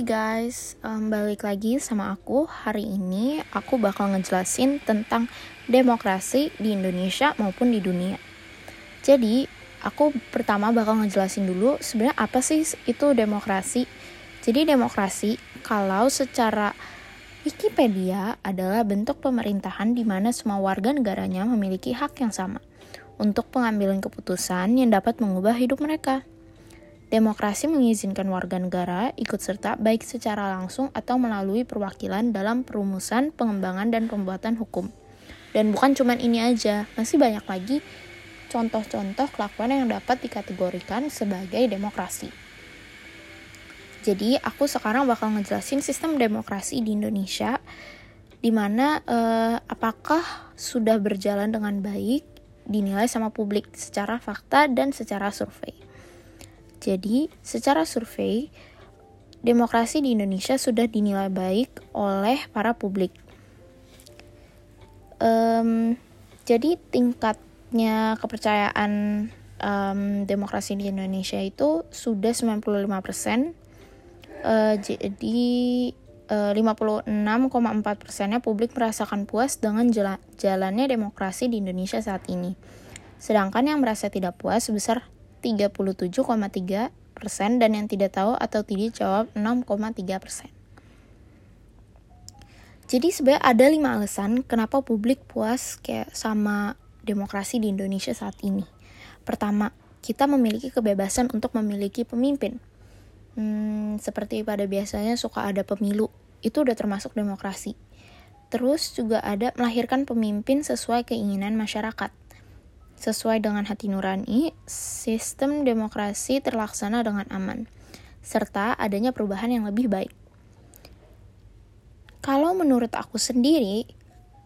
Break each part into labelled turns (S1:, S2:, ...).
S1: guys, um, balik lagi sama aku. Hari ini aku bakal ngejelasin tentang demokrasi di Indonesia maupun di dunia. Jadi, aku pertama bakal ngejelasin dulu sebenarnya apa sih itu demokrasi. Jadi, demokrasi kalau secara Wikipedia adalah bentuk pemerintahan di mana semua warga negaranya memiliki hak yang sama untuk pengambilan keputusan yang dapat mengubah hidup mereka. Demokrasi mengizinkan warga negara ikut serta baik secara langsung atau melalui perwakilan dalam perumusan, pengembangan, dan pembuatan hukum. Dan bukan cuma ini aja, masih banyak lagi contoh-contoh kelakuan yang dapat dikategorikan sebagai demokrasi. Jadi aku sekarang bakal ngejelasin sistem demokrasi di Indonesia, di mana eh, apakah sudah berjalan dengan baik dinilai sama publik secara fakta dan secara survei. Jadi, secara survei, demokrasi di Indonesia sudah dinilai baik oleh para publik. Um, jadi, tingkatnya kepercayaan um, demokrasi di Indonesia itu sudah 95%. Uh, jadi, uh, 56,4 persennya publik merasakan puas dengan jalannya demokrasi di Indonesia saat ini. Sedangkan yang merasa tidak puas sebesar 37,3 persen dan yang tidak tahu atau tidak jawab 6,3 persen. Jadi sebenarnya ada lima alasan kenapa publik puas kayak sama demokrasi di Indonesia saat ini. Pertama, kita memiliki kebebasan untuk memiliki pemimpin. Hmm, seperti pada biasanya suka ada pemilu, itu udah termasuk demokrasi. Terus juga ada melahirkan pemimpin sesuai keinginan masyarakat. Sesuai dengan hati nurani, sistem demokrasi terlaksana dengan aman, serta adanya perubahan yang lebih baik. Kalau menurut aku sendiri,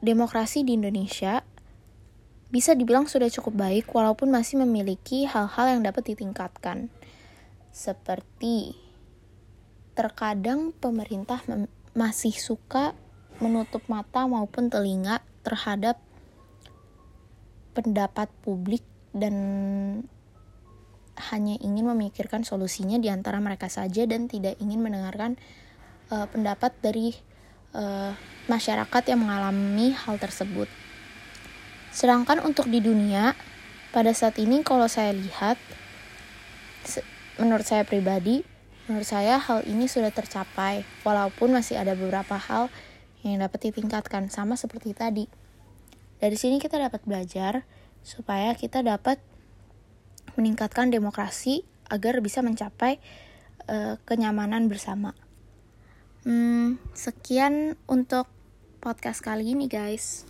S1: demokrasi di Indonesia bisa dibilang sudah cukup baik walaupun masih memiliki hal-hal yang dapat ditingkatkan. Seperti terkadang pemerintah masih suka menutup mata maupun telinga terhadap pendapat publik dan hanya ingin memikirkan solusinya di antara mereka saja dan tidak ingin mendengarkan uh, pendapat dari uh, masyarakat yang mengalami hal tersebut. Sedangkan untuk di dunia pada saat ini kalau saya lihat menurut saya pribadi menurut saya hal ini sudah tercapai walaupun masih ada beberapa hal yang dapat ditingkatkan sama seperti tadi. Dari sini kita dapat belajar supaya kita dapat meningkatkan demokrasi agar bisa mencapai uh, kenyamanan bersama. Hmm, sekian untuk podcast kali ini, guys.